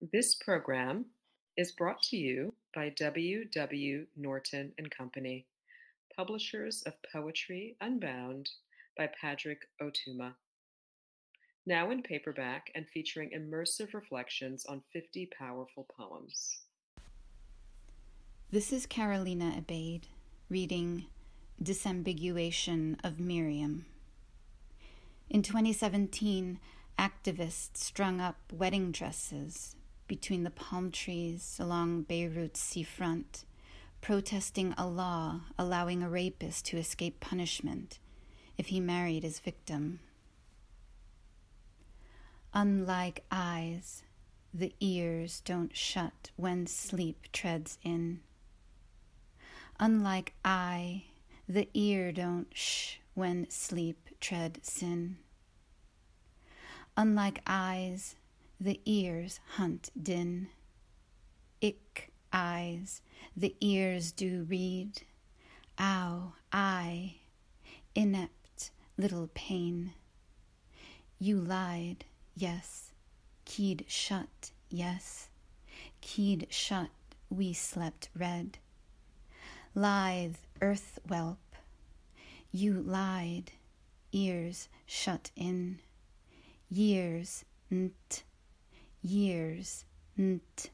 This program is brought to you by W. W. Norton and Company, publishers of Poetry Unbound by Padraig Ó Tuama. Now in paperback and featuring immersive reflections on 50 powerful poems. This is Carolina Abade reading Disambiguation of Miriam. In 2017, activists strung up wedding dresses between the palm trees along Beirut's seafront, protesting a law allowing a rapist to escape punishment if he married his victim. Unlike eyes, the ears don't shut when sleep treads in. Unlike eye, the ear don't shh when sleep tread sin. Unlike eyes, the ears hunt din. Ick eyes, the ears do read. Ow, I, inept little pain. You lied, yes. Keyed shut, yes. Keyed shut, we slept red. Lithe earth whelp, you lied, ears shut in. Years, nt years, nt